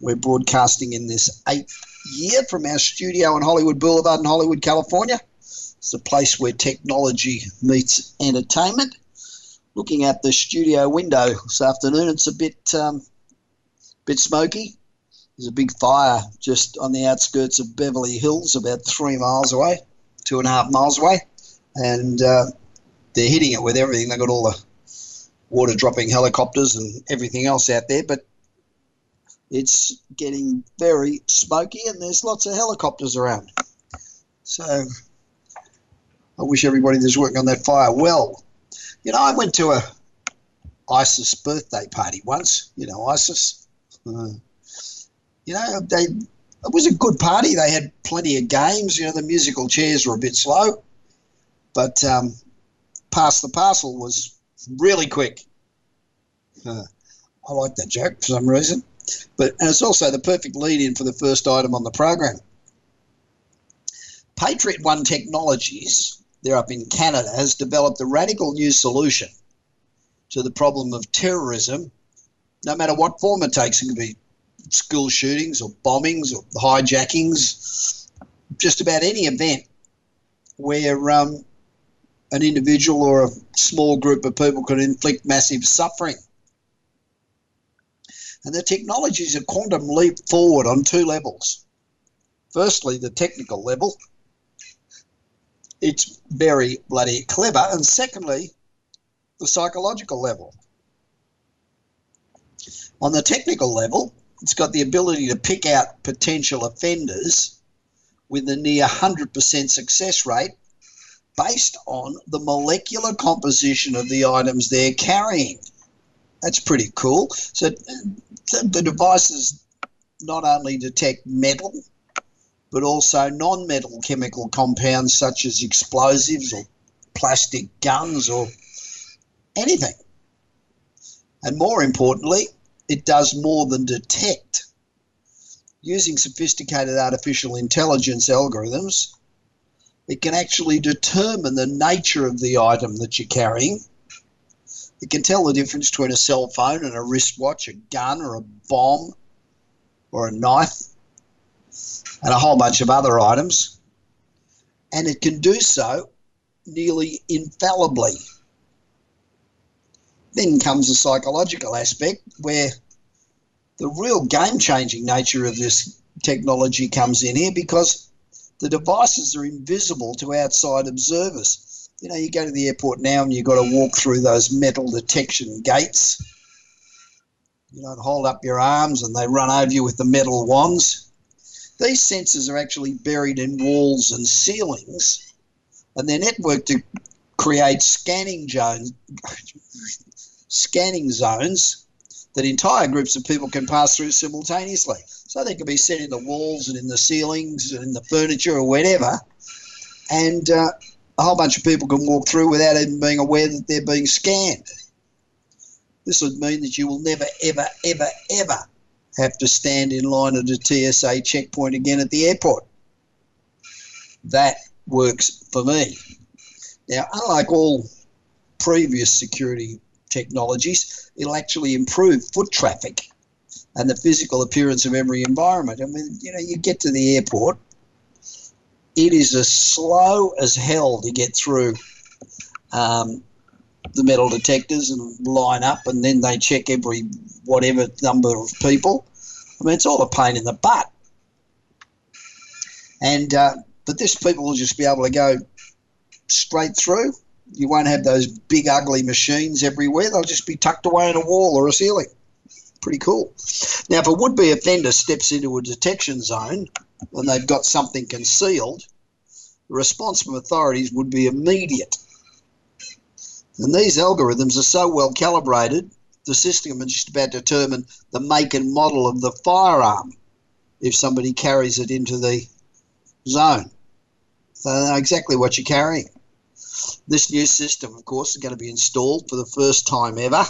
We're broadcasting in this eighth year from our studio on Hollywood Boulevard in Hollywood, California. It's a place where technology meets entertainment. Looking at the studio window this afternoon, it's a bit um, bit smoky. There's a big fire just on the outskirts of Beverly Hills, about three miles away, two and a half miles away, and uh, they're hitting it with everything. They've got all the water dropping helicopters and everything else out there, but it's getting very smoky and there's lots of helicopters around. So I wish everybody that's working on that fire well. You know, I went to a ISIS birthday party once. You know, ISIS. Uh, you know, they it was a good party. They had plenty of games. You know, the musical chairs were a bit slow, but um, pass the parcel was really quick. Uh, I like that joke for some reason. But and it's also the perfect lead-in for the first item on the program. Patriot One Technologies, they're up in Canada, has developed a radical new solution to the problem of terrorism, no matter what form it takes. It could be school shootings or bombings or hijackings, just about any event where um, an individual or a small group of people can inflict massive suffering. And the technology is a quantum leap forward on two levels. Firstly, the technical level. It's very bloody clever. And secondly, the psychological level. On the technical level, it's got the ability to pick out potential offenders with a near 100% success rate based on the molecular composition of the items they're carrying. That's pretty cool. So the devices not only detect metal, but also non metal chemical compounds such as explosives or plastic guns or anything. And more importantly, it does more than detect. Using sophisticated artificial intelligence algorithms, it can actually determine the nature of the item that you're carrying it can tell the difference between a cell phone and a wristwatch, a gun or a bomb or a knife, and a whole bunch of other items. And it can do so nearly infallibly. Then comes the psychological aspect where the real game changing nature of this technology comes in here because the devices are invisible to outside observers you know, you go to the airport now and you've got to walk through those metal detection gates. You don't hold up your arms and they run over you with the metal wands. These sensors are actually buried in walls and ceilings, and they're networked to create scanning zones, scanning zones that entire groups of people can pass through simultaneously. So they can be set in the walls and in the ceilings and in the furniture or whatever. And uh, a whole bunch of people can walk through without even being aware that they're being scanned. This would mean that you will never, ever, ever, ever have to stand in line at a TSA checkpoint again at the airport. That works for me. Now, unlike all previous security technologies, it'll actually improve foot traffic and the physical appearance of every environment. I mean, you know, you get to the airport it is as slow as hell to get through um, the metal detectors and line up, and then they check every whatever number of people. I mean, it's all a pain in the butt. And uh, but this people will just be able to go straight through. You won't have those big ugly machines everywhere. They'll just be tucked away in a wall or a ceiling. Pretty cool. Now, if a would-be offender steps into a detection zone, and they've got something concealed, the response from authorities would be immediate. And these algorithms are so well calibrated, the system is just about determine the make and model of the firearm if somebody carries it into the zone. So they know exactly what you're carrying. This new system, of course, is going to be installed for the first time ever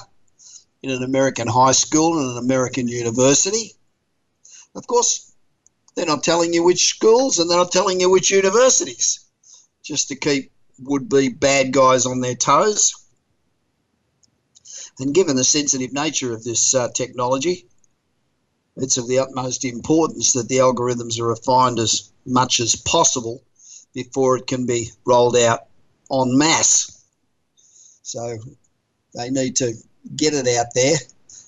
in an American high school and an American university. Of course, they're not telling you which schools and they're not telling you which universities, just to keep would be bad guys on their toes. And given the sensitive nature of this uh, technology, it's of the utmost importance that the algorithms are refined as much as possible before it can be rolled out en masse. So they need to get it out there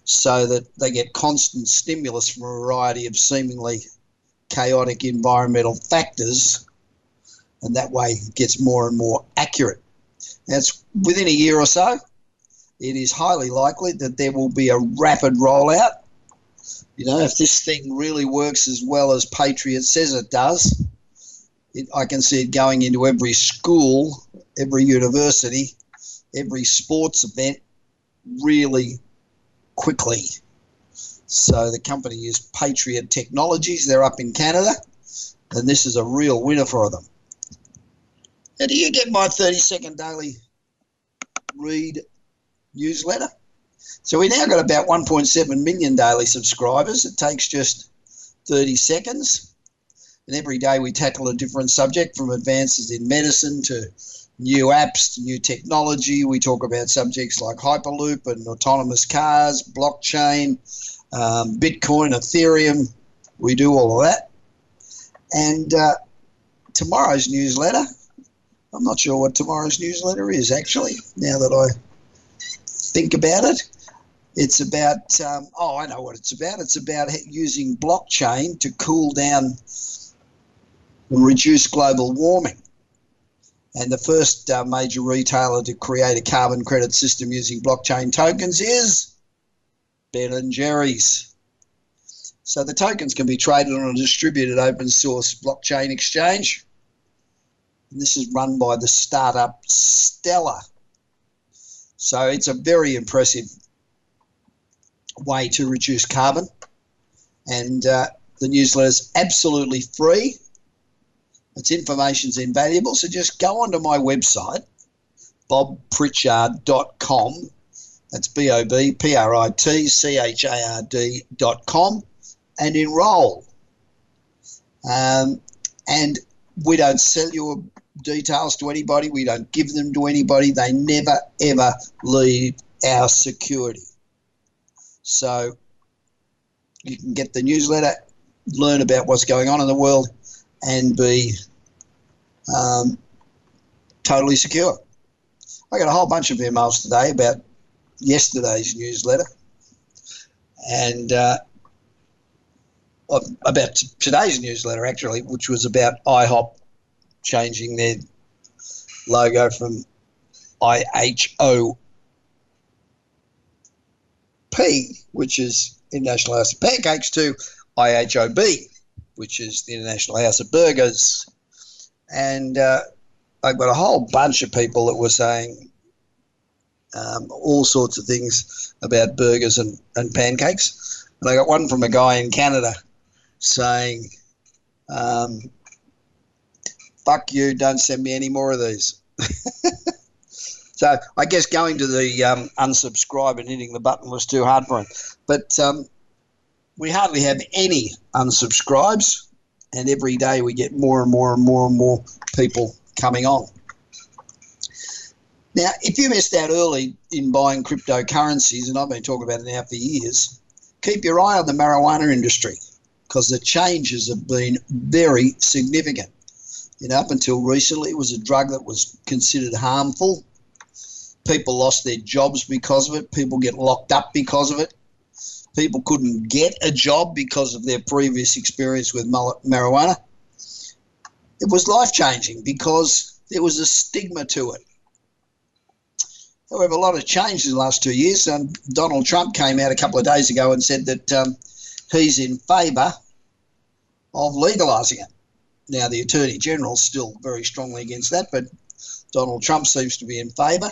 so that they get constant stimulus from a variety of seemingly chaotic environmental factors, and that way it gets more and more accurate. That's within a year or so. It is highly likely that there will be a rapid rollout. You know, if this thing really works as well as Patriot says it does, it, I can see it going into every school, every university, every sports event really quickly. So the company is Patriot Technologies. They're up in Canada, and this is a real winner for them. Now, do you get my 30 second daily read newsletter? So we now got about 1.7 million daily subscribers. It takes just 30 seconds. And every day we tackle a different subject from advances in medicine to new apps, new technology. We talk about subjects like Hyperloop and autonomous cars, blockchain, um, Bitcoin, Ethereum. We do all of that. And uh, tomorrow's newsletter, I'm not sure what tomorrow's newsletter is actually, now that I think about it. It's about, um, oh, I know what it's about. It's about using blockchain to cool down and reduce global warming. And the first uh, major retailer to create a carbon credit system using blockchain tokens is Ben Jerry's. So the tokens can be traded on a distributed open source blockchain exchange. And this is run by the startup Stellar. So it's a very impressive way to reduce carbon. And uh, the newsletter is absolutely free. Its information's invaluable. So just go onto my website, bobpritchard.com. That's B O B P R I T C H A R D.com and enroll. Um, and we don't sell your details to anybody, we don't give them to anybody. They never, ever leave our security. So you can get the newsletter, learn about what's going on in the world, and be um, totally secure. I got a whole bunch of emails today about yesterday's newsletter and uh, about today's newsletter, actually, which was about IHOP changing their logo from IHOP, which is International House of Pancakes, to IHOB, which is the International House of Burgers. And uh, I've got a whole bunch of people that were saying um, all sorts of things about burgers and, and pancakes. And I got one from a guy in Canada saying, um, fuck you, don't send me any more of these. so I guess going to the um, unsubscribe and hitting the button was too hard for him. But um, we hardly have any unsubscribes, and every day we get more and more and more and more people coming on. Now, if you missed out early in buying cryptocurrencies, and I've been talking about it now for years, keep your eye on the marijuana industry because the changes have been very significant. You know, up until recently, it was a drug that was considered harmful. People lost their jobs because of it. People get locked up because of it. People couldn't get a job because of their previous experience with marijuana. It was life changing because there was a stigma to it. However, a lot of changed in the last two years. Um, Donald Trump came out a couple of days ago and said that um, he's in favour of legalising it. Now, the Attorney General is still very strongly against that, but Donald Trump seems to be in favour.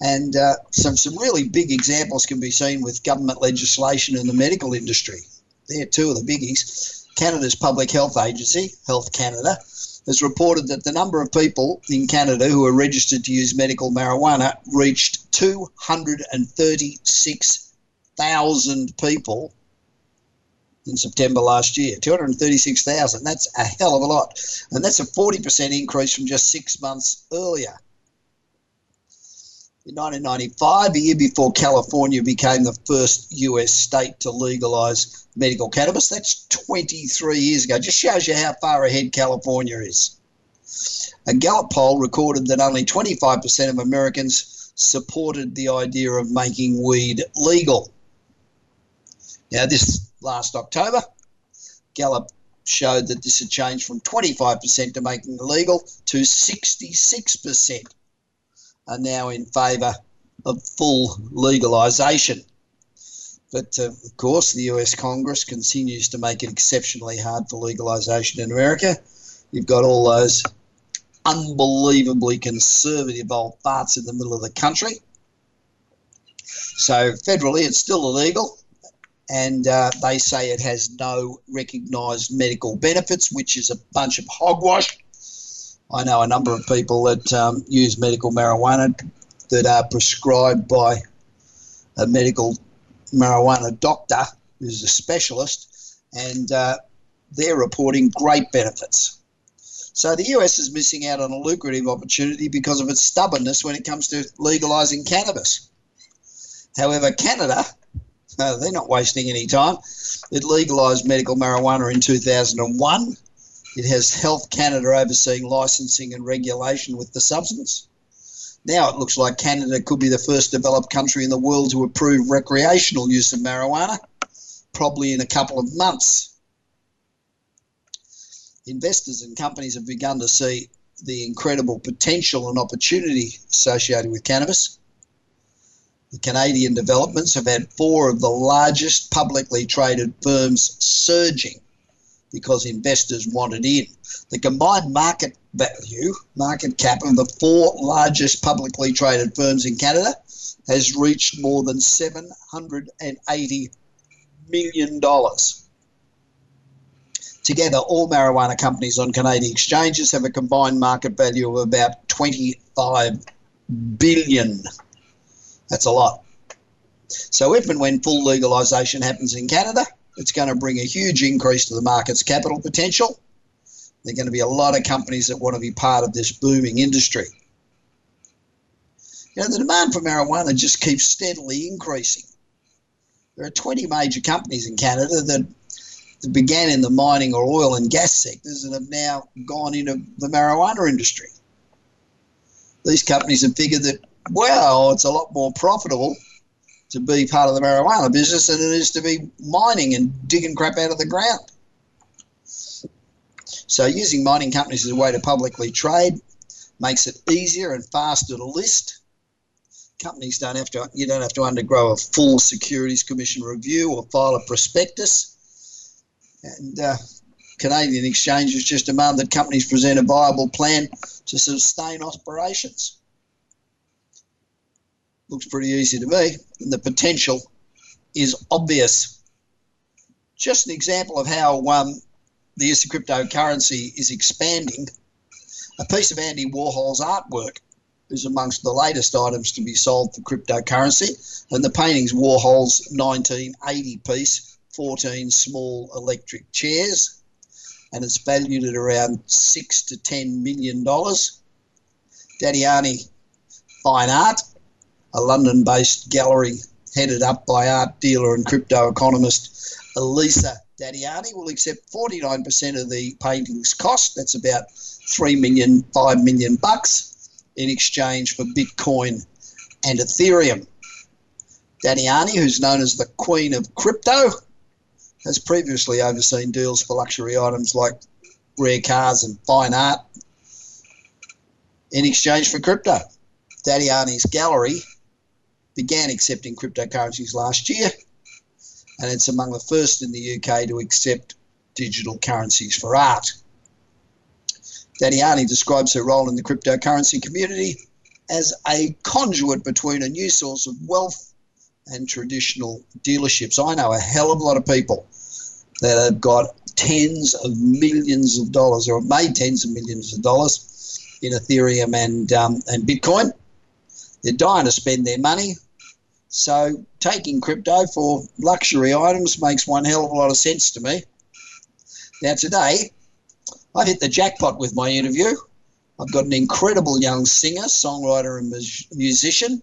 And uh, some, some really big examples can be seen with government legislation in the medical industry. They're two of the biggies. Canada's public health agency, Health Canada, has reported that the number of people in Canada who are registered to use medical marijuana reached 236,000 people in September last year. 236,000. That's a hell of a lot. And that's a 40% increase from just six months earlier. In 1995, a year before California became the first US state to legalize medical cannabis, that's 23 years ago. Just shows you how far ahead California is. A Gallup poll recorded that only 25% of Americans supported the idea of making weed legal. Now, this last October. Gallup showed that this had changed from 25% to making it illegal to 66% are now in favour of full legalisation. But uh, of course, the US Congress continues to make it exceptionally hard for legalisation in America. You've got all those unbelievably conservative old farts in the middle of the country. So federally, it's still illegal and uh, they say it has no recognised medical benefits, which is a bunch of hogwash. I know a number of people that um, use medical marijuana that are prescribed by a medical marijuana doctor who's a specialist, and uh, they're reporting great benefits. So the US is missing out on a lucrative opportunity because of its stubbornness when it comes to legalising cannabis. However, Canada no, they're not wasting any time. It legalised medical marijuana in 2001. It has Health Canada overseeing licensing and regulation with the substance. Now it looks like Canada could be the first developed country in the world to approve recreational use of marijuana, probably in a couple of months. Investors and companies have begun to see the incredible potential and opportunity associated with cannabis. The Canadian developments have had four of the largest publicly traded firms surging because investors wanted in. The combined market value, market cap of the four largest publicly traded firms in Canada has reached more than $780 million. Together, all marijuana companies on Canadian exchanges have a combined market value of about 25 billion that's a lot. So if and when full legalisation happens in Canada, it's going to bring a huge increase to the market's capital potential. There are going to be a lot of companies that want to be part of this booming industry. You know, the demand for marijuana just keeps steadily increasing. There are 20 major companies in Canada that, that began in the mining or oil and gas sectors and have now gone into the marijuana industry. These companies have figured that well, it's a lot more profitable to be part of the marijuana business than it is to be mining and digging crap out of the ground. So, using mining companies as a way to publicly trade makes it easier and faster to list. Companies don't have to, you don't have to undergo a full Securities Commission review or file a prospectus. And uh, Canadian exchanges just demand that companies present a viable plan to sustain operations looks pretty easy to me, and the potential is obvious. Just an example of how um, the use of cryptocurrency is expanding. A piece of Andy Warhol's artwork is amongst the latest items to be sold for cryptocurrency, and the painting's Warhol's 1980 piece, 14 small electric chairs, and it's valued at around six to ten million dollars. Dadiani Fine Art a London based gallery headed up by art dealer and crypto economist Elisa Dadiani will accept 49% of the painting's cost. That's about 3 million, 5 million bucks in exchange for Bitcoin and Ethereum. Dadiani, who's known as the Queen of Crypto, has previously overseen deals for luxury items like rare cars and fine art in exchange for crypto. Dadiani's gallery began accepting cryptocurrencies last year, and it's among the first in the UK to accept digital currencies for art. Dadiani describes her role in the cryptocurrency community as a conduit between a new source of wealth and traditional dealerships. I know a hell of a lot of people that have got tens of millions of dollars, or have made tens of millions of dollars in Ethereum and um, and Bitcoin. They're dying to spend their money. So taking crypto for luxury items makes one hell of a lot of sense to me. Now today, I've hit the jackpot with my interview. I've got an incredible young singer, songwriter, and musician.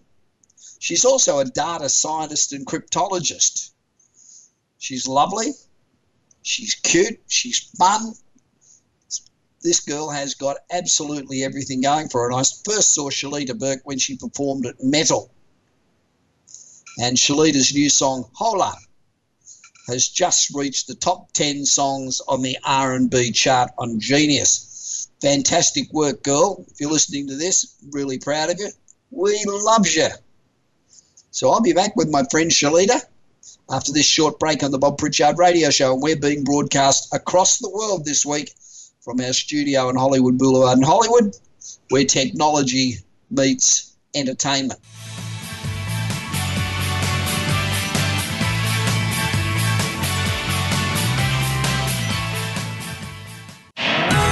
She's also a data scientist and cryptologist. She's lovely. She's cute. She's fun. This girl has got absolutely everything going for her. And I first saw Shalita Burke when she performed at Metal. And Shalita's new song, Hola, has just reached the top 10 songs on the R&B chart on Genius. Fantastic work, girl. If you're listening to this, really proud of you. We love you. So I'll be back with my friend Shalita after this short break on the Bob Pritchard Radio Show. And we're being broadcast across the world this week from our studio in Hollywood Boulevard in Hollywood, where technology meets entertainment.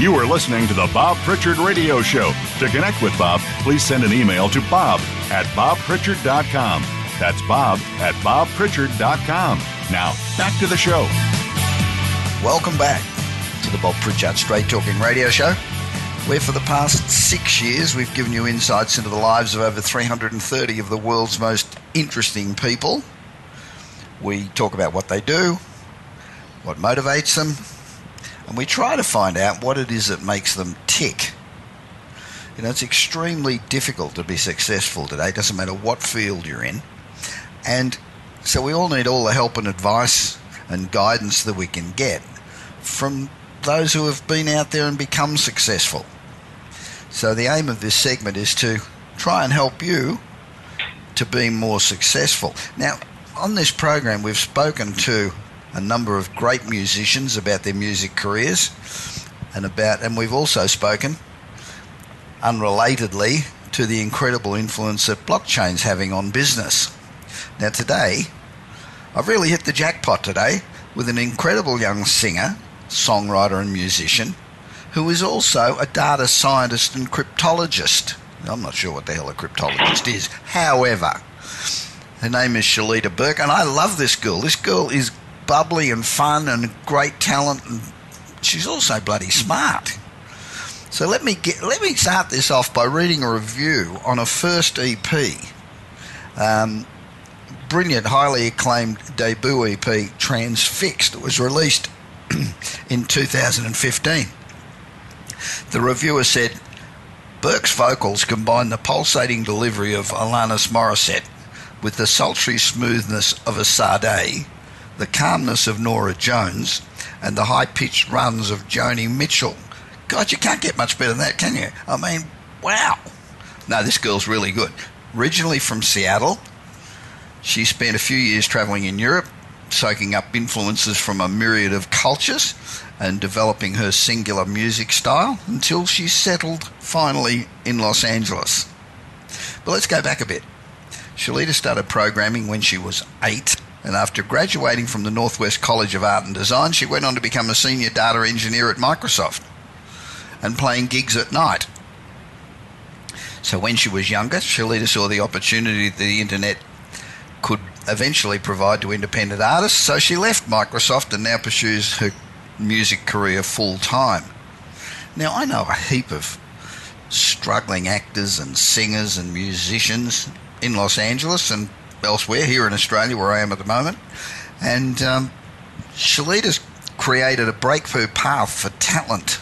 You are listening to the Bob Pritchard Radio Show. To connect with Bob, please send an email to bob at bobpritchard.com. That's bob at bobpritchard.com. Now, back to the show. Welcome back to the Bob Pritchard Straight Talking Radio Show, where for the past six years we've given you insights into the lives of over 330 of the world's most interesting people. We talk about what they do, what motivates them, and we try to find out what it is that makes them tick. You know, it's extremely difficult to be successful today. It doesn't matter what field you're in. And so we all need all the help and advice and guidance that we can get from those who have been out there and become successful. So the aim of this segment is to try and help you to be more successful. Now, on this program, we've spoken to a number of great musicians about their music careers and about and we've also spoken unrelatedly to the incredible influence that blockchain's having on business. Now today I've really hit the jackpot today with an incredible young singer, songwriter and musician who is also a data scientist and cryptologist. I'm not sure what the hell a cryptologist is. However, her name is Shalita Burke, and I love this girl. This girl is bubbly and fun and great talent, and she's also bloody smart. So let me get let me start this off by reading a review on a first EP. Um, brilliant, highly acclaimed debut EP, Transfixed. It was released in 2015. The reviewer said, Burke's vocals combine the pulsating delivery of Alanis Morissette with the sultry smoothness of a Sade the calmness of Norah Jones, and the high pitched runs of Joni Mitchell. God, you can't get much better than that, can you? I mean, wow. No, this girl's really good. Originally from Seattle, she spent a few years travelling in Europe, soaking up influences from a myriad of cultures and developing her singular music style until she settled finally in Los Angeles. But let's go back a bit. Shalita started programming when she was eight and after graduating from the Northwest College of Art and Design, she went on to become a senior data engineer at Microsoft and playing gigs at night. So when she was younger, Shalita saw the opportunity that the internet could eventually provide to independent artists, so she left Microsoft and now pursues her music career full time. Now, I know a heap of struggling actors and singers and musicians in Los Angeles and elsewhere, here in Australia, where I am at the moment. And um, Shalita's created a breakthrough path for talent.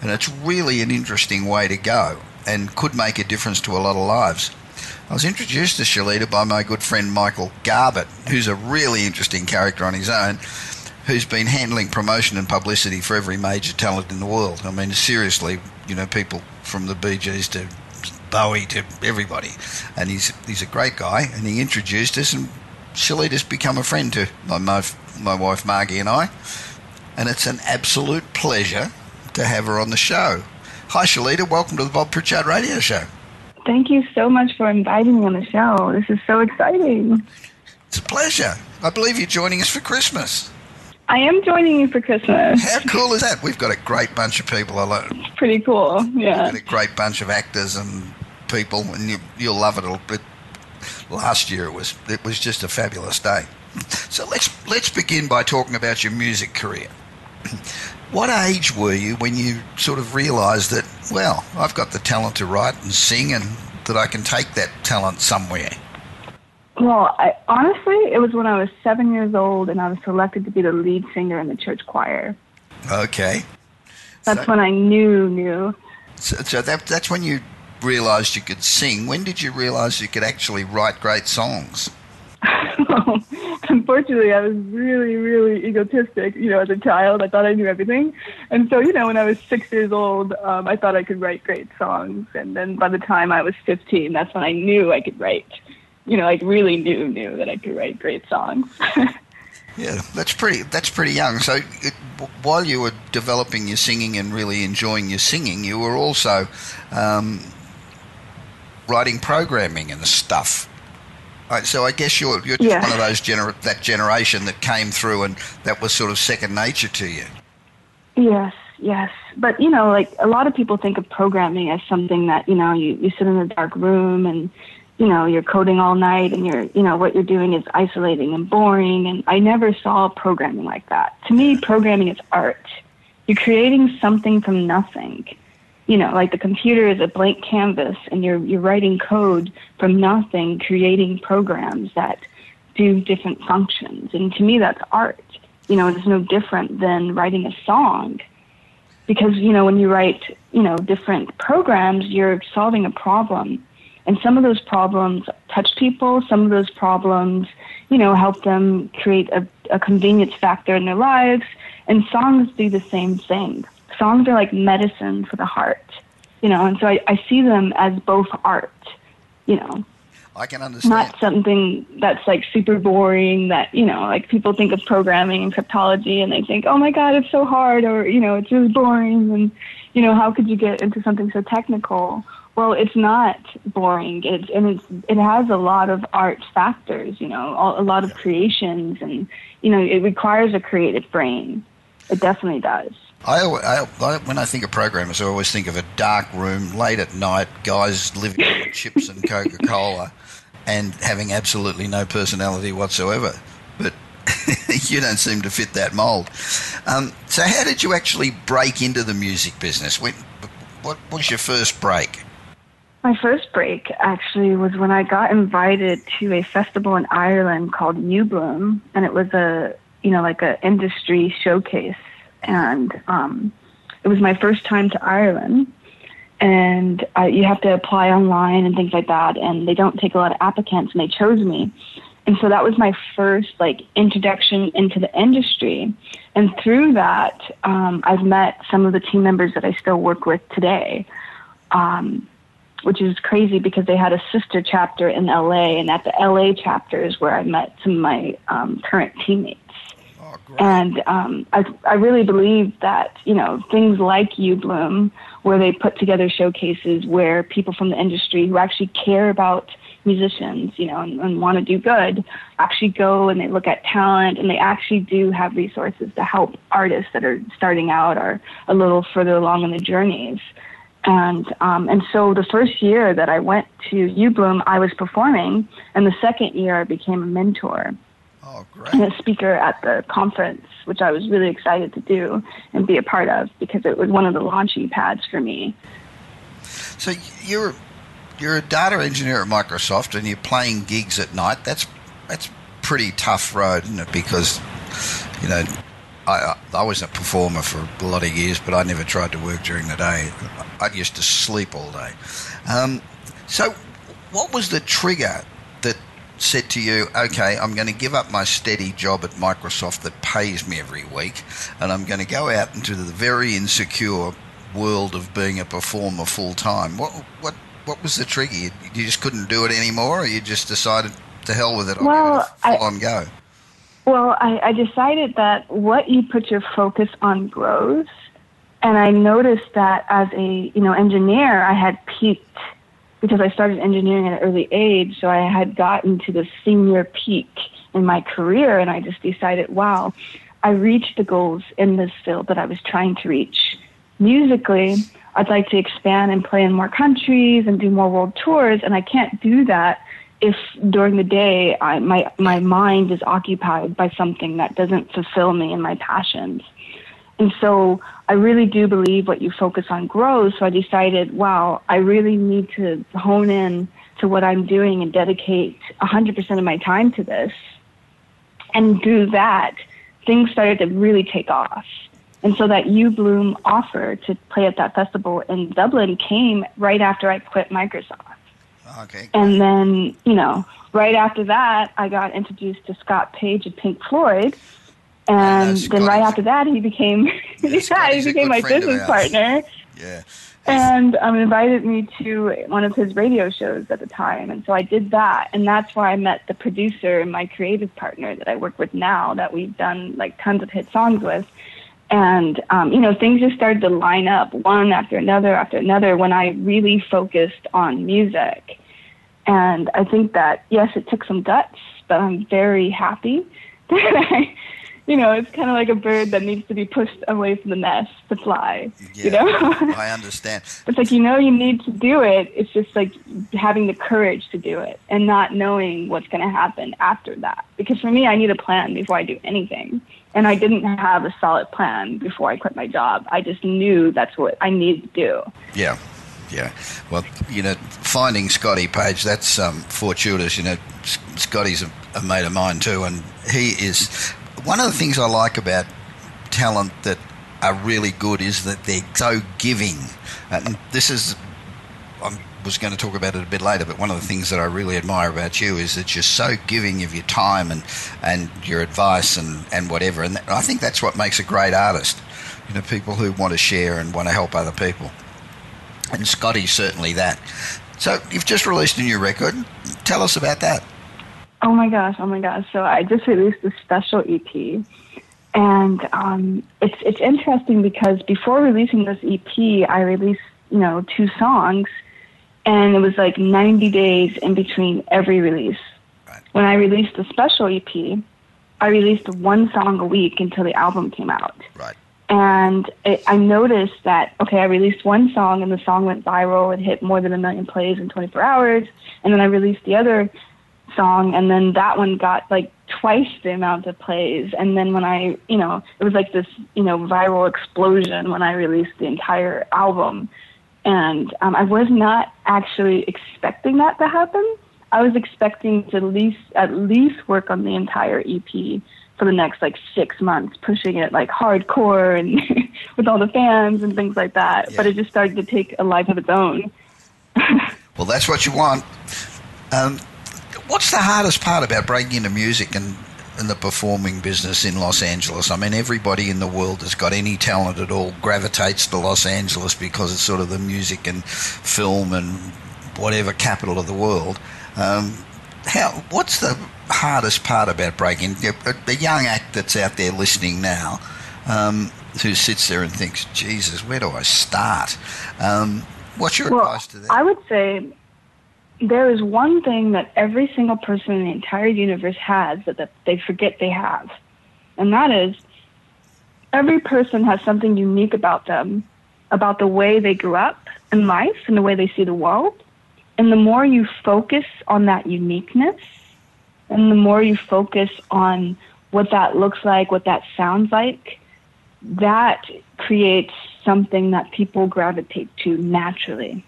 And it's really an interesting way to go and could make a difference to a lot of lives. I was introduced to Shalita by my good friend Michael Garbutt, who's a really interesting character on his own, who's been handling promotion and publicity for every major talent in the world. I mean, seriously, you know, people from the Gees to Bowie to everybody. And he's he's a great guy, and he introduced us, and Shalita's become a friend to my, my, my wife Margie and I. And it's an absolute pleasure to have her on the show. Hi, Shalita. Welcome to the Bob Pritchard Radio Show. Thank you so much for inviting me on the show. This is so exciting. It's a pleasure. I believe you're joining us for Christmas. I am joining you for Christmas. How cool is that? We've got a great bunch of people. It's pretty cool. Yeah. A great bunch of actors and people, and you, you'll love it. But last year it was it was just a fabulous day. So let's let's begin by talking about your music career. What age were you when you sort of realised that, well, I've got the talent to write and sing and that I can take that talent somewhere? Well, I, honestly, it was when I was seven years old and I was selected to be the lead singer in the church choir. Okay. That's so, when I knew, knew. So, so that, that's when you realised you could sing. When did you realise you could actually write great songs? unfortunately, I was really, really egotistic. You know, as a child, I thought I knew everything, and so you know, when I was six years old, um, I thought I could write great songs. And then by the time I was 15, that's when I knew I could write. You know, like really knew knew that I could write great songs. yeah, that's pretty. That's pretty young. So it, while you were developing your singing and really enjoying your singing, you were also um, writing programming and stuff Right, so I guess you're you're just yeah. one of those gener- that generation that came through, and that was sort of second nature to you. Yes, yes, but you know, like a lot of people think of programming as something that you know you you sit in a dark room and you know you're coding all night and you're you know what you're doing is isolating and boring. And I never saw programming like that. To me, programming is art. You're creating something from nothing you know, like the computer is a blank canvas and you're, you're writing code from nothing, creating programs that do different functions. And to me, that's art. You know, it's no different than writing a song. Because, you know, when you write, you know, different programs, you're solving a problem. And some of those problems touch people, some of those problems, you know, help them create a, a convenience factor in their lives. And songs do the same thing songs are like medicine for the heart, you know, and so I, I see them as both art, you know. I can understand. Not something that's like super boring that, you know, like people think of programming and cryptology and they think, oh my God, it's so hard or, you know, it's really boring and, you know, how could you get into something so technical? Well, it's not boring. It's, and it's, it has a lot of art factors, you know, a lot of creations and, you know, it requires a creative brain. It definitely does. I, I, I, when I think of programmers, I always think of a dark room, late at night, guys living on chips and Coca Cola, and having absolutely no personality whatsoever. But you don't seem to fit that mold. Um, so, how did you actually break into the music business? When, what was your first break? My first break actually was when I got invited to a festival in Ireland called UBloom, and it was a you know like an industry showcase and um, it was my first time to Ireland. And you have to apply online and things like that, and they don't take a lot of applicants, and they chose me. And so that was my first like introduction into the industry. And through that, um, I've met some of the team members that I still work with today, um, which is crazy because they had a sister chapter in LA, and at the LA chapter is where I met some of my um, current teammates. And um, I, I really believe that, you know, things like UBloom, where they put together showcases where people from the industry who actually care about musicians, you know, and, and want to do good, actually go and they look at talent and they actually do have resources to help artists that are starting out or a little further along in the journeys. And um, and so the first year that I went to UBloom, I was performing, and the second year I became a mentor Oh, great. and a speaker at the conference, which I was really excited to do and be a part of because it was one of the launching pads for me. So you're you're a data engineer at Microsoft, and you're playing gigs at night. That's that's pretty tough road, isn't it? Because you know, I I was a performer for a lot of years, but I never tried to work during the day. I used to sleep all day. Um, so, what was the trigger said to you, "Okay, I'm going to give up my steady job at Microsoft that pays me every week, and I'm going to go out into the very insecure world of being a performer full time"? What what what was the trigger? You, you just couldn't do it anymore, or you just decided to hell with it? I'll Well, give it a I- full on go. Well, I, I decided that what you put your focus on grows, and I noticed that as a you know engineer, I had peaked because I started engineering at an early age, so I had gotten to the senior peak in my career, and I just decided, wow, I reached the goals in this field that I was trying to reach. Musically, I'd like to expand and play in more countries and do more world tours, and I can't do that if during the day I, my my mind is occupied by something that doesn't fulfill me and my passions. And so I really do believe what you focus on grows. So I decided, wow, I really need to hone in to what I'm doing and dedicate 100% of my time to this. And through that, things started to really take off. And so that U Bloom offer to play at that festival in Dublin came right after I quit Microsoft. Okay. And then, you know, right after that, I got introduced to Scott Page of Pink Floyd. And then right after that, he became, Yeah, yeah, he became my business partner Yeah. and um, invited me to one of his radio shows at the time. And so I did that. And that's where I met the producer and my creative partner that I work with now that we've done like tons of hit songs with. And, um, you know, things just started to line up one after another after another when I really focused on music. And I think that, yes, it took some guts, but I'm very happy that I, you know, it's kind of like a bird that needs to be pushed away from the nest to fly, you know? I understand. it's like you know you need to do it it's just like having the courage to do it and not knowing what's going to happen after that because for me i need a plan before i do anything and i didn't have a solid plan before i quit my job i just knew that's what i needed to do Yeah, yeah. Well, you know, finding Scotty Page, that's um, fortuitous. You know, Scotty's a, a mate of mine too, and he is. One of the things I like about talent that are really good is that they're so giving. Uh, and this is. I was going to talk about it a bit later, but one of the things that I really admire about you is that you're so giving of your time and, and your advice and, and whatever. And I think that's what makes a great artist. You know, people who want to share and want to help other people and Scotty's certainly that. So you've just released a new record. Tell us about that. Oh my gosh, oh my gosh. So I just released a special EP. And um, it's it's interesting because before releasing this EP, I released, you know, two songs and it was like 90 days in between every release. Right. When I released the special EP, I released one song a week until the album came out. Right. And it, I noticed that, okay, I released one song and the song went viral. It hit more than a million plays in 24 hours. And then I released the other song and then that one got like twice the amount of plays. And then when I, you know, it was like this, you know, viral explosion when I released the entire album. And um, I was not actually expecting that to happen. I was expecting to at least at least work on the entire EP for the next like six months, pushing it like hardcore and with all the fans and things like that. But it just started to take a life of its own. Well, that's what you want. Um, what's the hardest part about breaking into music and, and the performing business in Los Angeles? I mean, everybody in the world that's got any talent at all gravitates to Los Angeles because it's sort of the music and film and whatever capital of the world. Um, how? What's the hardest part about breaking? The young act that's out there listening now, um, who sits there and thinks, "Jesus, where do I start?" Um, what's your Well, advice to them? I would say there is one thing that every single person in the entire universe has that, they forget they have. And that is every person has something unique about them, about the way they grew up, in life and the way they see the world. And the more you focus on that uniqueness, and the more you focus on what that looks like, what that sounds like, that creates something that people gravitate to naturally.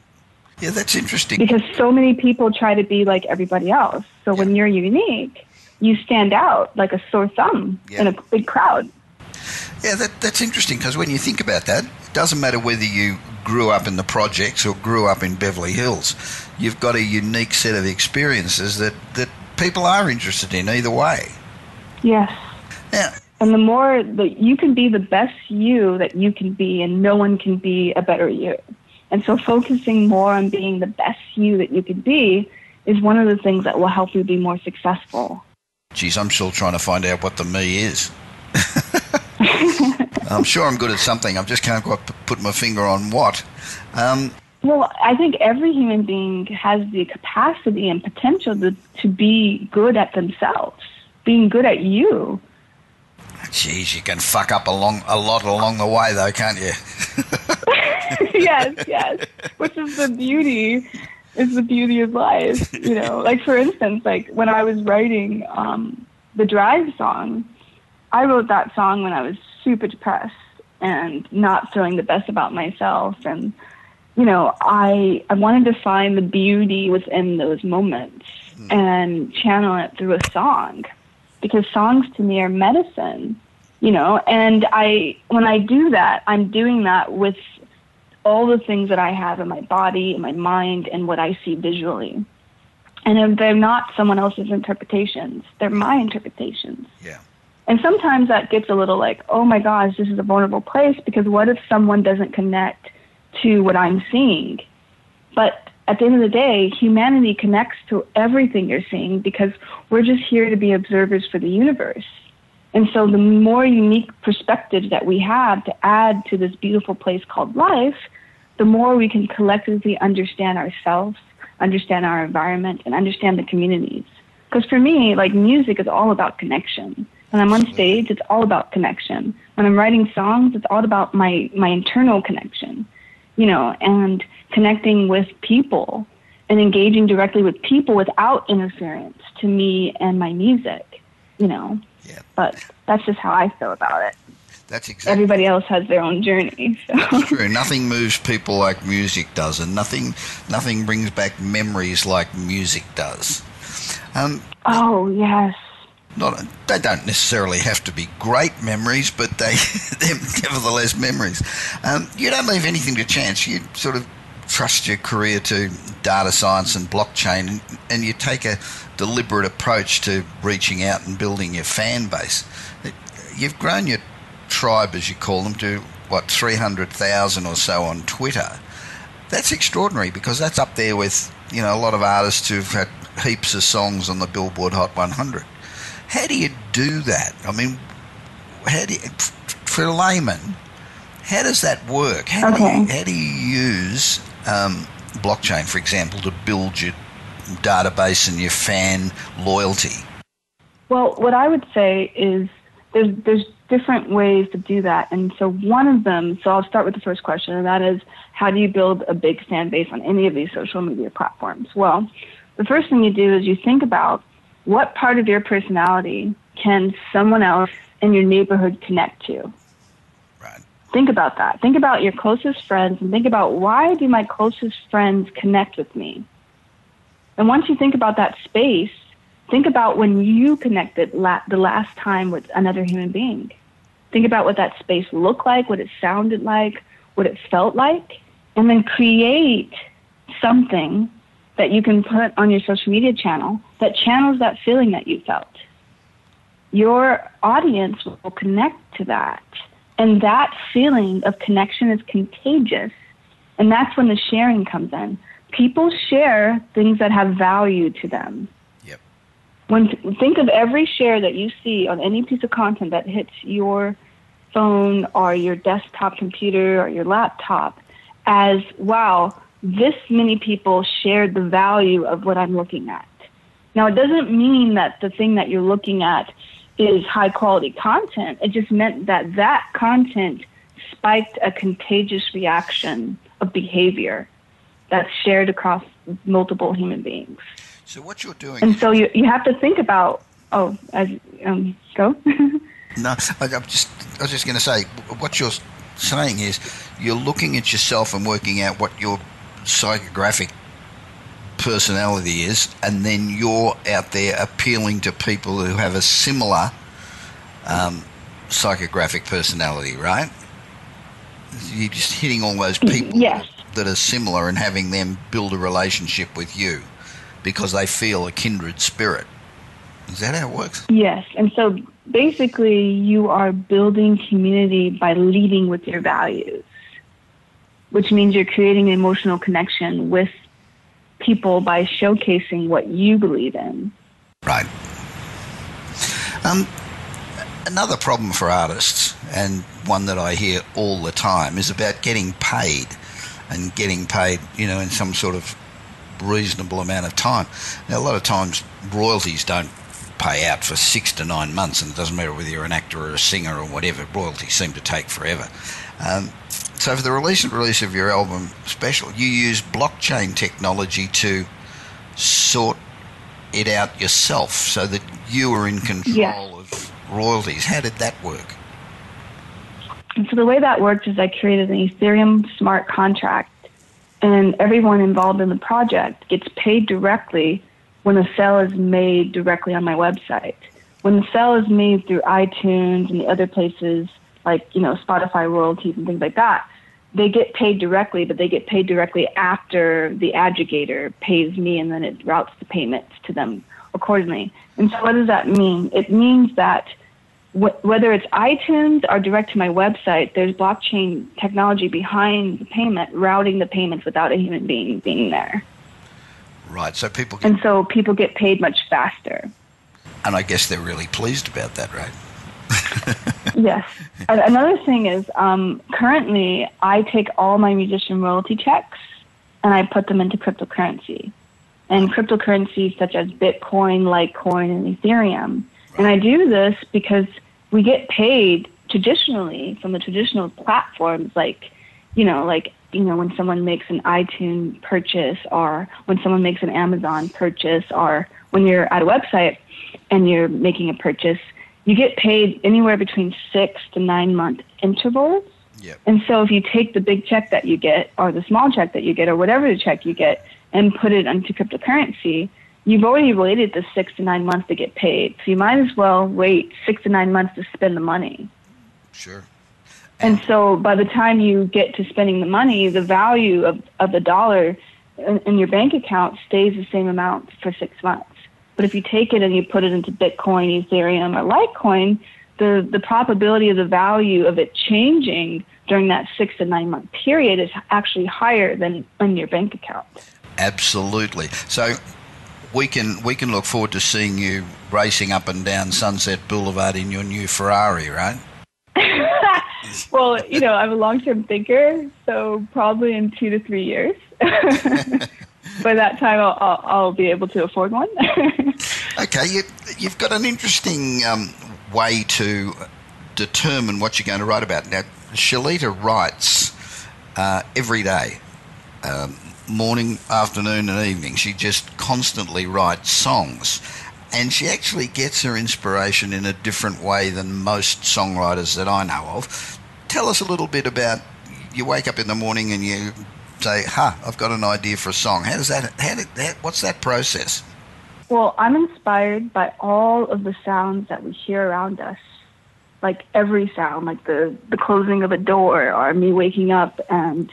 Yeah, that's interesting. Because so many people try to be like everybody else. So yeah. when you're unique, you stand out like a sore thumb yeah. in a big crowd. Yeah, that, that's interesting because when you think about that, it doesn't matter whether you grew up in the projects or grew up in Beverly Hills. You've got a unique set of experiences that, that people are interested in either way. Yes. Now, and the more that you can be the best you that you can be, and no one can be a better you. And so focusing more on being the best you that you can be is one of the things that will help you be more successful. Geez, I'm still trying to find out what the me is. I'm sure I'm good at something. I just can't quite put my finger on what. Um, well, I think every human being has the capacity and potential to, to be good at themselves, being good at you. Jeez, you can fuck up along a lot along the way, though, can't you? yes, yes. Which is the beauty, is the beauty of life. You know, like for instance, like when I was writing um, the Drive song, I wrote that song when I was super depressed and not feeling the best about myself, and you know, I I wanted to find the beauty within those moments mm. and channel it through a song because songs to me are medicine, you know, and I when I do that, I'm doing that with all the things that I have in my body, in my mind, and what I see visually. And they're not someone else's interpretations, they're my interpretations. Yeah. And sometimes that gets a little like, oh my gosh, this is a vulnerable place because what if someone doesn't connect to what I'm seeing? But at the end of the day, humanity connects to everything you're seeing because we're just here to be observers for the universe. And so the more unique perspectives that we have to add to this beautiful place called life, the more we can collectively understand ourselves, understand our environment, and understand the communities. Because for me, like music is all about connection. When I'm on stage, it's all about connection. When I'm writing songs, it's all about my, my internal connection, you know, and connecting with people and engaging directly with people without interference to me and my music, you know. Yeah. But that's just how I feel about it. That's exactly. Everybody else has their own journey. So. That's true. Nothing moves people like music does, and nothing, nothing brings back memories like music does. Um, oh yes. Not, they don't necessarily have to be great memories, but they, they're nevertheless memories. Um, you don't leave anything to chance. You sort of trust your career to data science and blockchain, and, and you take a deliberate approach to reaching out and building your fan base. You've grown your tribe, as you call them, to what, 300,000 or so on Twitter. That's extraordinary because that's up there with, you know, a lot of artists who've had heaps of songs on the Billboard Hot 100. How do you do that? I mean, how do you, for a layman, how does that work? How, okay. do, you, how do you use um, blockchain, for example, to build your database and your fan loyalty? Well, what I would say is there's there's different ways to do that, and so one of them. So I'll start with the first question, and that is, how do you build a big fan base on any of these social media platforms? Well, the first thing you do is you think about what part of your personality can someone else in your neighborhood connect to. Think about that. Think about your closest friends and think about why do my closest friends connect with me? And once you think about that space, think about when you connected la- the last time with another human being. Think about what that space looked like, what it sounded like, what it felt like, and then create something that you can put on your social media channel that channels that feeling that you felt. Your audience will connect to that and that feeling of connection is contagious. And that's when the sharing comes in. People share things that have value to them. Yep. When think of every share that you see on any piece of content that hits your phone or your desktop computer or your laptop as wow, this many people shared the value of what I'm looking at. Now, it doesn't mean that the thing that you're looking at is high quality content. It just meant that that content spiked a contagious reaction of behavior that's shared across multiple human beings. So what you're doing, and so you you have to think about oh as um go. no, I, am just I was just going to say what you're saying is you're looking at yourself and working out what your psychographic personality is, and then you're out there appealing to people who have a similar um, psychographic personality, right? You're just hitting all those people yes. that are similar and having them build a relationship with you because they feel a kindred spirit. Is that how it works? Yes. And so basically, you are building community by leading with your values, which means you're creating an emotional connection with people by showcasing what you believe in. Right. Um, another problem for artists, and one that I hear all the time, is about getting paid and getting paid, you know, in some sort of reasonable amount of time. Now, a lot of times royalties don't pay out for six to nine months, and it doesn't matter whether you're an actor or a singer or whatever, royalties seem to take forever. Um, so, for the recent release of your album special, you use blockchain technology to sort it out yourself so that you are in control of royalties. How did that work? And so, the way that works is I created an Ethereum smart contract, and everyone involved in the project gets paid directly when a sale is made directly on my website. When the sale is made through iTunes and the other places, like you know Spotify royalties and things like that, they get paid directly, but they get paid directly after the aggregator pays me, and then it routes the payments to them accordingly. And so, what does that mean? It means that wh- whether it's iTunes or direct to my website, there's blockchain technology behind the payment, routing the payments without a human being being there. Right. So people. Get, and so people get paid much faster. And I guess they're really pleased about that, right? yes. Another thing is um, currently I take all my musician royalty checks and I put them into cryptocurrency. And cryptocurrencies such as Bitcoin, Litecoin, and Ethereum. And I do this because we get paid traditionally from the traditional platforms like, you know, like, you know, when someone makes an iTunes purchase or when someone makes an Amazon purchase or when you're at a website and you're making a purchase, you get paid anywhere between six to nine month intervals. Yep. And so if you take the big check that you get or the small check that you get or whatever the check you get and put it into cryptocurrency, you've already waited the six to nine months to get paid. So you might as well wait six to nine months to spend the money. Sure. And so by the time you get to spending the money, the value of, of the dollar in, in your bank account stays the same amount for six months. But if you take it and you put it into Bitcoin, Ethereum, or Litecoin, the, the probability of the value of it changing during that six to nine month period is actually higher than in your bank account. Absolutely. So we can we can look forward to seeing you racing up and down Sunset Boulevard in your new Ferrari, right? well, you know, I'm a long term thinker, so probably in two to three years. by that time, I'll, I'll, I'll, be able to afford one. okay, you, have got an interesting um, way to determine what you're going to write about. Now, Shelita writes uh, every day, um, morning, afternoon, and evening. She just constantly writes songs. And she actually gets her inspiration in a different way than most songwriters that I know of. Tell us a little bit about you wake up in the morning and you say, "Ha, huh, I've got an idea for a song." How does that? How did that? What's that process? Well, I'm inspired by all of the sounds that we hear around us, like every sound, like the the closing of a door, or me waking up and,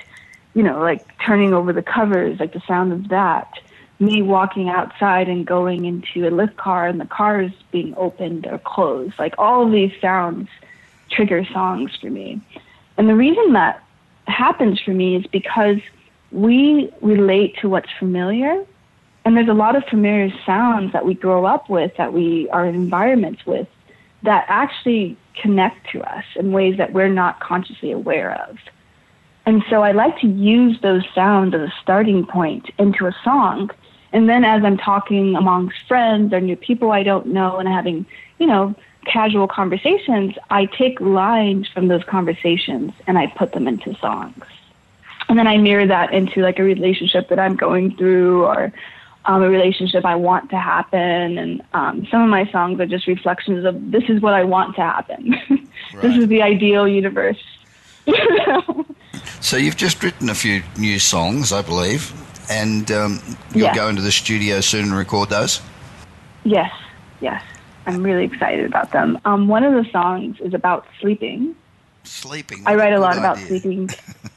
you know, like turning over the covers, like the sound of that. Me walking outside and going into a lift car and the cars being opened or closed, like all of these sounds trigger songs for me. And the reason that happens for me is because we relate to what's familiar. And there's a lot of familiar sounds that we grow up with, that we are in environments with, that actually connect to us in ways that we're not consciously aware of. And so I like to use those sounds as a starting point into a song. And then as I'm talking amongst friends or new people I don't know and having, you know, casual conversations, I take lines from those conversations and I put them into songs. And then I mirror that into like a relationship that I'm going through or um, a relationship I want to happen. And um, some of my songs are just reflections of this is what I want to happen. this is the ideal universe. so you've just written a few new songs, I believe, and um, you'll go into the studio soon and record those. Yes, yes. I'm really excited about them. Um, one of the songs is about sleeping. Sleeping. I write a lot idea. about sleeping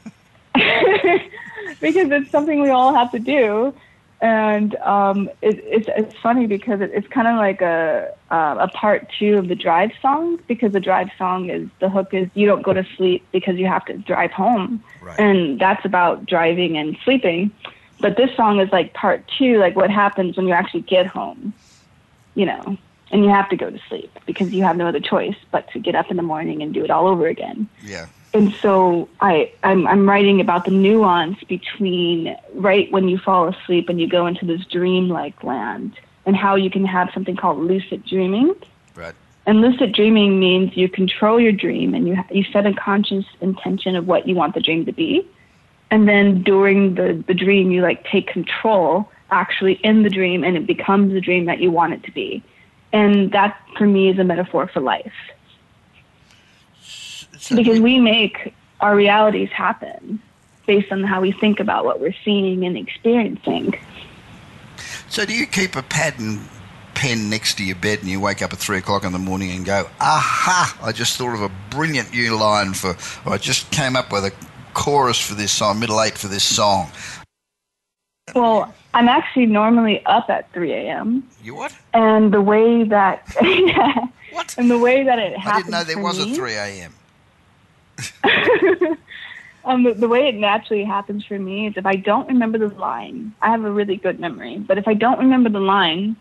because it's something we all have to do and um, it, it's it's funny because it, it's kind of like a uh, a part two of the drive song because the drive song is the hook is you don't go to sleep because you have to drive home, right. and that's about driving and sleeping. But this song is like part two, like what happens when you actually get home, you know, and you have to go to sleep because you have no other choice but to get up in the morning and do it all over again. Yeah and so I, I'm, I'm writing about the nuance between right when you fall asleep and you go into this dreamlike land and how you can have something called lucid dreaming. Right. And lucid dreaming means you control your dream and you, you set a conscious intention of what you want the dream to be. And then during the, the dream, you like take control actually in the dream and it becomes the dream that you want it to be. And that for me is a metaphor for life because we make our realities happen based on how we think about what we're seeing and experiencing. So, do you keep a pad and pen next to your bed and you wake up at three o'clock in the morning and go, aha, I just thought of a brilliant new line for, or I just came up with a chorus for this song, middle eight for this song? Well, I'm actually normally up at 3 a.m. You what? And the way that, yeah, what? And the way that it happens. I didn't know there was me, a 3 a.m. um, the, the, way it naturally happens for me is if I don't remember the line, I have a really good memory, but if I don't remember the line,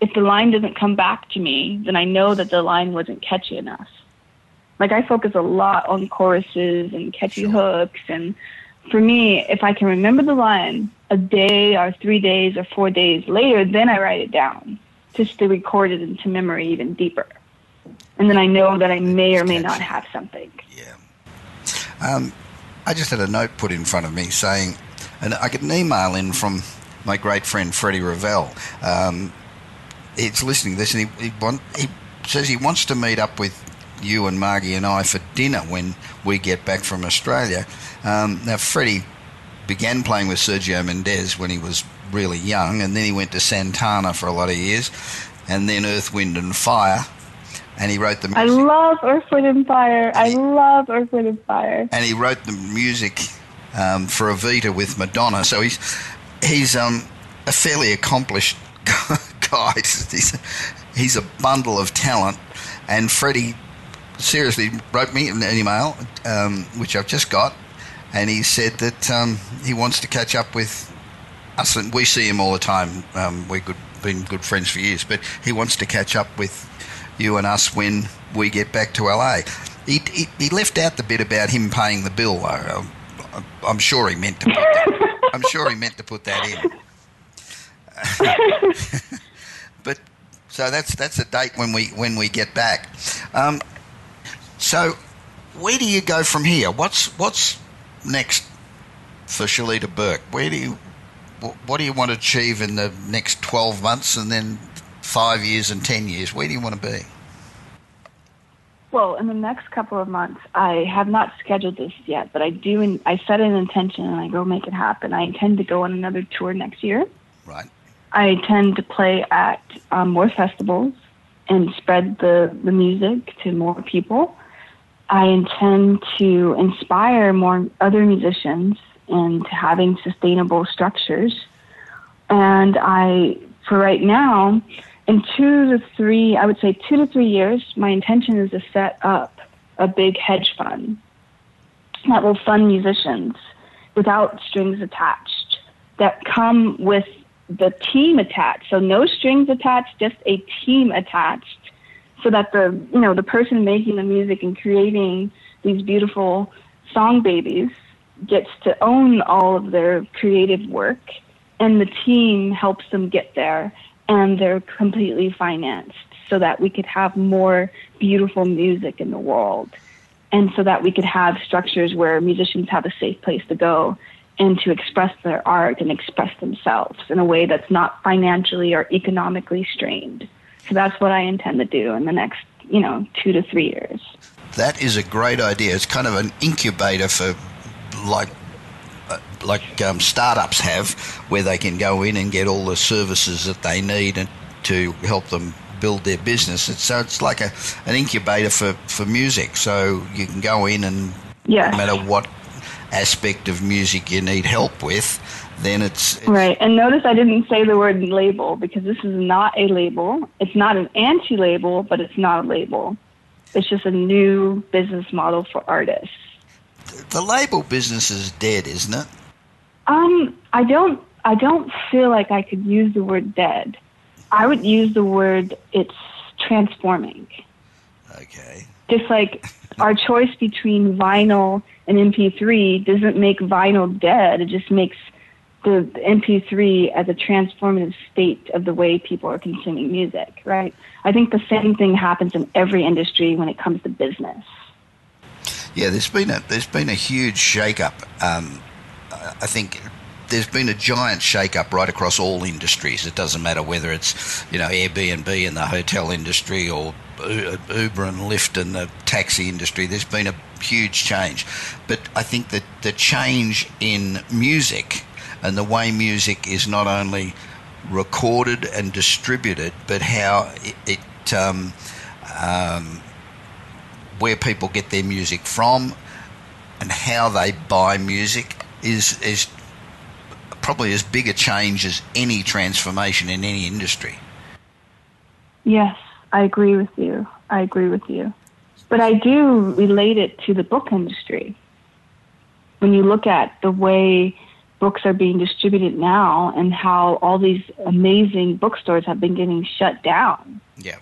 if the line doesn't come back to me, then I know that the line wasn't catchy enough. Like I focus a lot on choruses and catchy hooks, and for me, if I can remember the line a day or three days or four days later, then I write it down just to record it into memory even deeper. And then I know that I may or may not have something. Yeah. Um, I just had a note put in front of me saying, and I get an email in from my great friend Freddie Ravel. Um, he's listening to this and he, he, want, he says he wants to meet up with you and Margie and I for dinner when we get back from Australia. Um, now, Freddie began playing with Sergio Mendes when he was really young, and then he went to Santana for a lot of years, and then Earth, Wind and Fire and he wrote the music. I love Earth, Wind, and Fire. I love Earth, Wind, and Fire. And he wrote the music um, for Evita with Madonna. So he's he's um, a fairly accomplished guy. he's, he's a bundle of talent. And Freddie seriously wrote me an email, um, which I've just got, and he said that um, he wants to catch up with us. And we see him all the time. Um, we've been good friends for years, but he wants to catch up with you and us when we get back to LA. He, he, he left out the bit about him paying the bill, though. I'm sure he meant to. Put that, I'm sure he meant to put that in. but so that's that's a date when we when we get back. Um, so where do you go from here? What's what's next for Shelita Burke? Where do you what do you want to achieve in the next 12 months and then five years and 10 years? Where do you want to be? Well, in the next couple of months, I have not scheduled this yet, but I do. I set an intention and I go make it happen. I intend to go on another tour next year. Right. I intend to play at um, more festivals and spread the, the music to more people. I intend to inspire more other musicians into having sustainable structures. And I, for right now, in two to three, I would say two to three years, my intention is to set up a big hedge fund that will fund musicians without strings attached that come with the team attached. So no strings attached, just a team attached so that the, you know, the person making the music and creating these beautiful song babies gets to own all of their creative work and the team helps them get there and they're completely financed so that we could have more beautiful music in the world. and so that we could have structures where musicians have a safe place to go and to express their art and express themselves in a way that's not financially or economically strained. So that's what I intend to do in the next, you know, two to three years. That is a great idea. It's kind of an incubator for like like um, startups have, where they can go in and get all the services that they need and to help them build their business. It's, so it's like a, an incubator for, for music. So you can go in and yes. no matter what aspect of music you need help with, then it's, it's, right. And notice I didn't say the word label because this is not a label. It's not an anti-label, but it's not a label. It's just a new business model for artists. The label business is dead, isn't it? Um, I don't. I don't feel like I could use the word dead. I would use the word it's transforming. Okay. Just like our choice between vinyl and MP3 doesn't make vinyl dead. It just makes the, the MP3 as a transformative state of the way people are consuming music, right? I think the same thing happens in every industry when it comes to business. Yeah, there's been a there's been a huge shake-up. Um, I think there's been a giant shake-up right across all industries. It doesn't matter whether it's you know Airbnb in the hotel industry or Uber and Lyft in the taxi industry. There's been a huge change, but I think that the change in music and the way music is not only recorded and distributed, but how it, it um, um, where people get their music from and how they buy music is is probably as big a change as any transformation in any industry. Yes, I agree with you. I agree with you. But I do relate it to the book industry. When you look at the way books are being distributed now and how all these amazing bookstores have been getting shut down. Yeah.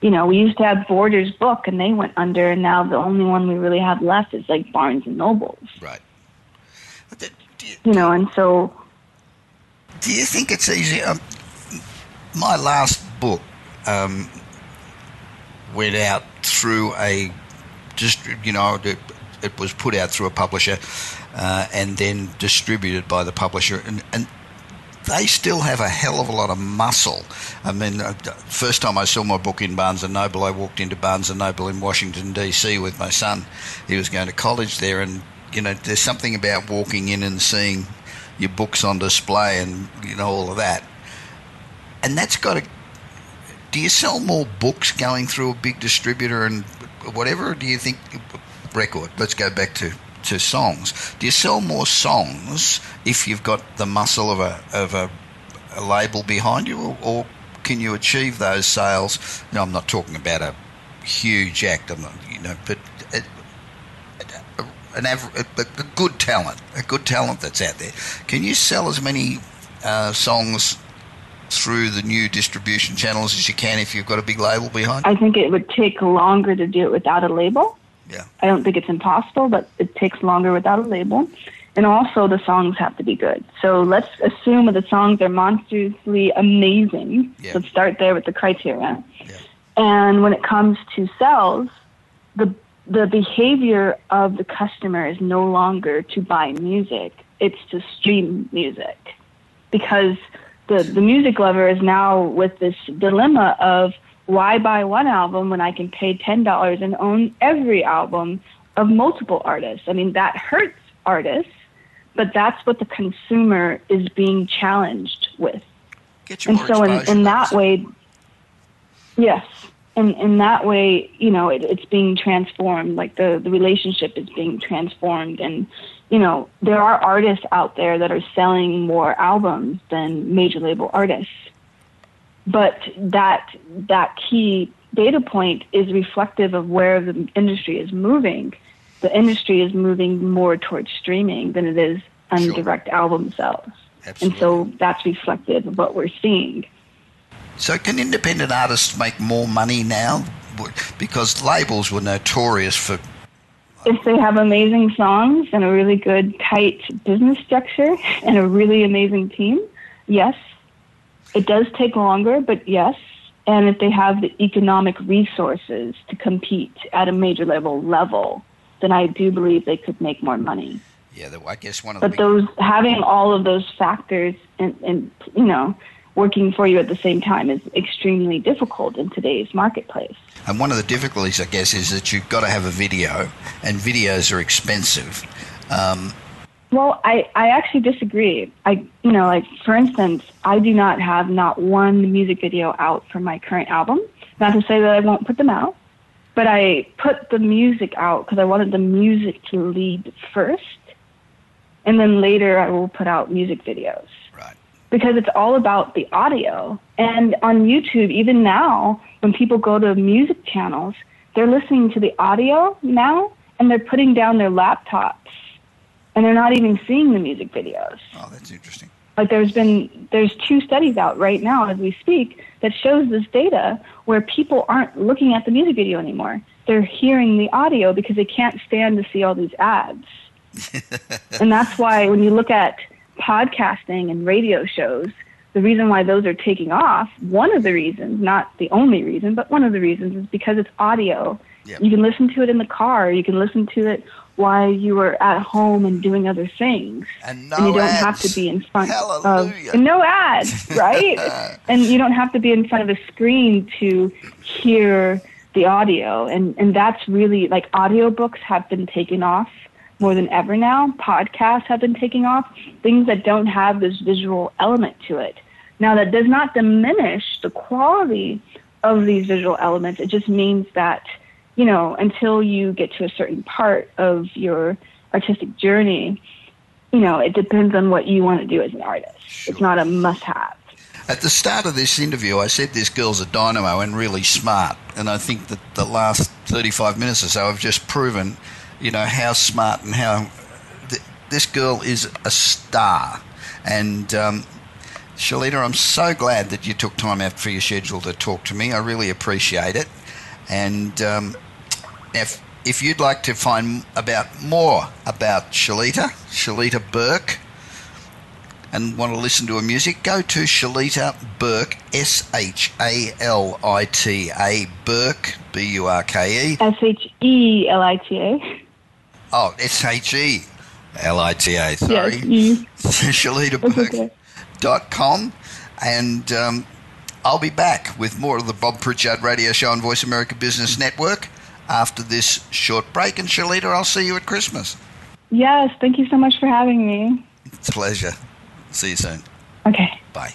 You know, we used to have Borders book and they went under and now the only one we really have left is like Barnes and Nobles. Right. You, know, and so do you think it's easy? Um, my last book um, went out through a just you know it, it, was put out through a publisher uh, and then distributed by the publisher and, and they still have a hell of a lot of muscle. I mean, uh, first time I saw my book in Barnes and Noble, I walked into Barnes and Noble in Washington D.C. with my son. He was going to college there, and you know, there's something about walking in and seeing your books on display and you know all of that. And that's got to. Do you sell more books going through a big distributor and whatever? do you think record? Let's go back to to songs. Do you sell more songs if you've got the muscle of a of a, a label behind you, or, or, can you achieve those sales? No, I'm not talking about a huge act. I'm not, you know, but an a, a, good talent, a good talent that's out there. Can you sell as many uh, songs through the new distribution channels as you can if you've got a big label behind? I think it would take longer to do it without a label. Yeah. I don't think it's impossible, but it takes longer without a label. And also, the songs have to be good. So let's assume that the songs are monstrously amazing. Yeah. Let's start there with the criteria. Yeah. And when it comes to sales, the the behavior of the customer is no longer to buy music, it's to stream music. Because the, the music lover is now with this dilemma of why buy one album when I can pay $10 and own every album of multiple artists? I mean, that hurts artists, but that's what the consumer is being challenged with. and so, in, in that way, yes, and in that way, you know, it, it's being transformed. Like the the relationship is being transformed, and you know, there are artists out there that are selling more albums than major label artists. But that that key data point is reflective of where the industry is moving. The industry is moving more towards streaming than it is on sure. direct album sales. Absolutely. And so that's reflective of what we're seeing. So, can independent artists make more money now? Because labels were notorious for. If they have amazing songs and a really good, tight business structure and a really amazing team, yes. It does take longer, but yes. And if they have the economic resources to compete at a major level level, then I do believe they could make more money. Yeah, I guess one of but the. But those having all of those factors and, and you know working for you at the same time is extremely difficult in today's marketplace. And one of the difficulties, I guess, is that you've got to have a video, and videos are expensive. Um, well, I, I actually disagree. I, you know, like for instance, I do not have not one music video out for my current album. Not to say that I won't put them out, but I put the music out because I wanted the music to lead first, and then later I will put out music videos. Because it's all about the audio. And on YouTube, even now, when people go to music channels, they're listening to the audio now, and they're putting down their laptops and they're not even seeing the music videos. Oh, that's interesting. Like there's been there's two studies out right now as we speak that shows this data where people aren't looking at the music video anymore. They're hearing the audio because they can't stand to see all these ads. and that's why when you look at podcasting and radio shows, the reason why those are taking off, one of the reasons, not the only reason, but one of the reasons is because it's audio. Yep. You can listen to it in the car, you can listen to it while you were at home and doing other things. And, no and you don't ads. have to be in front Hallelujah. of and no ads, right? and you don't have to be in front of a screen to hear the audio. And and that's really like audiobooks have been taken off more than ever now. Podcasts have been taking off. Things that don't have this visual element to it. Now that does not diminish the quality of these visual elements. It just means that you know, until you get to a certain part of your artistic journey, you know, it depends on what you want to do as an artist. Sure. It's not a must have. At the start of this interview, I said this girl's a dynamo and really smart. And I think that the last 35 minutes or so have just proven, you know, how smart and how th- this girl is a star. And, um, Shelita, I'm so glad that you took time out for your schedule to talk to me. I really appreciate it. And um, if if you'd like to find about more about Shelita, Shelita Burke, and want to listen to her music, go to Shelita Burke, S H A L I T A Burke, B U R K E. S H E L I T A. Oh, S H E L I T A, sorry. Yes, ShelitaBurke.com. And um, I'll be back with more of the Bob Pritchard Radio Show on Voice America Business Network after this short break. And Shelita, I'll see you at Christmas. Yes, thank you so much for having me. It's a pleasure. See you soon. Okay. Bye.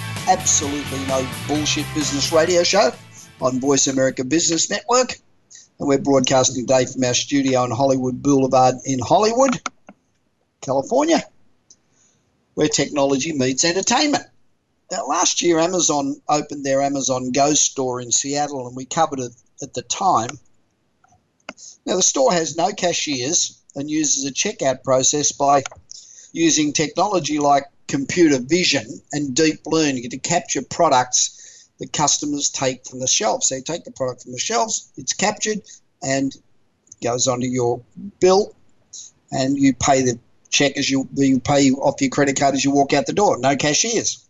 absolutely no bullshit business radio show on Voice America Business Network. And we're broadcasting today from our studio on Hollywood Boulevard in Hollywood, California, where technology meets entertainment. Now, last year, Amazon opened their Amazon Go store in Seattle, and we covered it at the time. Now, the store has no cashiers and uses a checkout process by using technology like computer vision and deep learning to capture products that customers take from the shelves. So you take the product from the shelves, it's captured and goes onto your bill, and you pay the check as you you pay off your credit card as you walk out the door. No cashiers.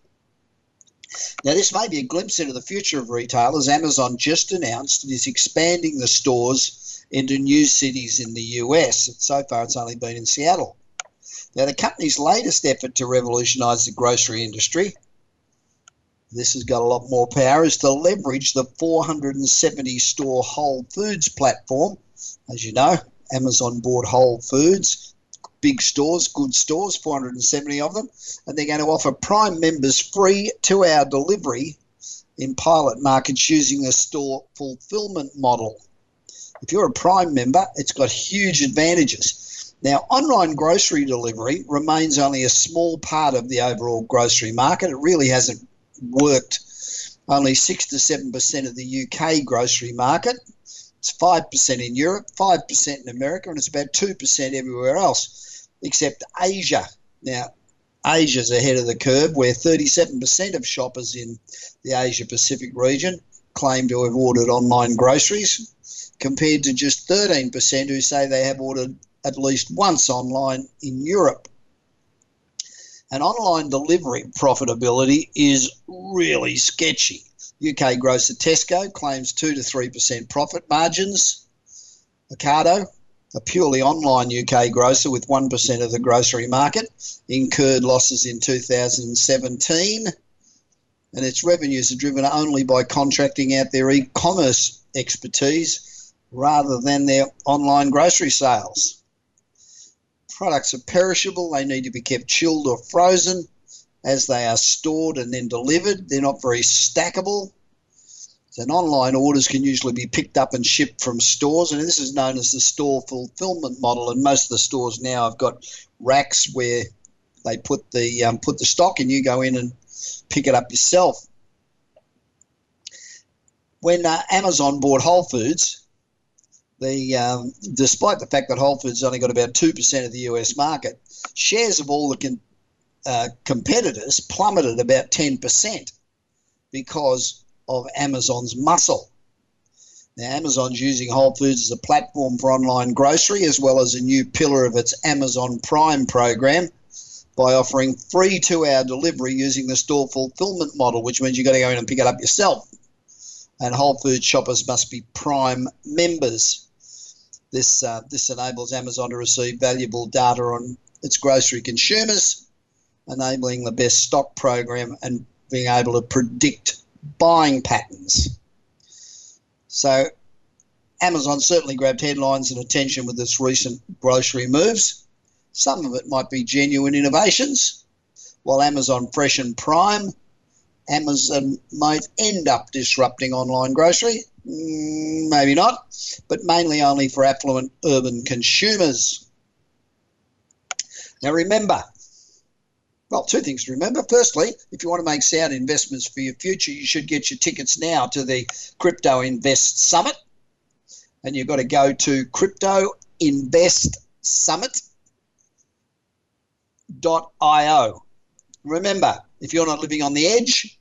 Now, this may be a glimpse into the future of retail as Amazon just announced it is expanding the stores into new cities in the US. So far, it's only been in Seattle. Now, the company's latest effort to revolutionise the grocery industry, this has got a lot more power, is to leverage the 470 store Whole Foods platform. As you know, Amazon bought Whole Foods, big stores, good stores, 470 of them, and they're going to offer Prime members free two hour delivery in pilot markets using the store fulfillment model. If you're a Prime member, it's got huge advantages. Now, online grocery delivery remains only a small part of the overall grocery market. It really hasn't worked only 6 to 7% of the UK grocery market. It's 5% in Europe, 5% in America, and it's about 2% everywhere else, except Asia. Now, Asia's ahead of the curve, where 37% of shoppers in the Asia Pacific region claim to have ordered online groceries, compared to just 13% who say they have ordered at least once online in Europe. And online delivery profitability is really sketchy. UK grocer Tesco claims 2 to 3% profit margins. Ocado, a purely online UK grocer with 1% of the grocery market, incurred losses in 2017 and its revenues are driven only by contracting out their e commerce expertise rather than their online grocery sales. Products are perishable, they need to be kept chilled or frozen as they are stored and then delivered. They're not very stackable. So online orders can usually be picked up and shipped from stores, and this is known as the store fulfillment model. And most of the stores now have got racks where they put the um, put the stock, and you go in and pick it up yourself. When uh, Amazon bought Whole Foods, the um, despite the fact that Whole Foods only got about two percent of the US market, shares of all the con- uh, competitors plummeted about ten percent because of Amazon's muscle. Now, Amazon's using Whole Foods as a platform for online grocery, as well as a new pillar of its Amazon Prime program by offering free two-hour delivery using the store fulfillment model, which means you've got to go in and pick it up yourself. And Whole Foods shoppers must be Prime members. This, uh, this enables Amazon to receive valuable data on its grocery consumers, enabling the best stock program and being able to predict buying patterns. So, Amazon certainly grabbed headlines and attention with its recent grocery moves. Some of it might be genuine innovations, while Amazon Fresh and Prime, Amazon might end up disrupting online grocery. Mm, maybe not, but mainly only for affluent urban consumers. Now remember, well, two things to remember. Firstly, if you want to make sound investments for your future, you should get your tickets now to the Crypto Invest Summit. And you've got to go to cryptoinvestsummit.io. Remember, if you're not living on the edge,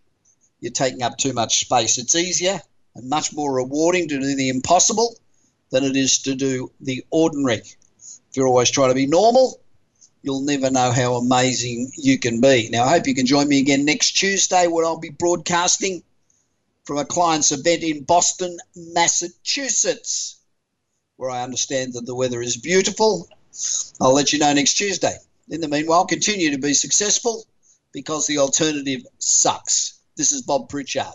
you're taking up too much space. It's easier and much more rewarding to do the impossible than it is to do the ordinary. If you're always trying to be normal, you'll never know how amazing you can be. Now, I hope you can join me again next Tuesday where I'll be broadcasting from a client's event in Boston, Massachusetts, where I understand that the weather is beautiful. I'll let you know next Tuesday. In the meanwhile, continue to be successful because the alternative sucks. This is Bob Pritchard.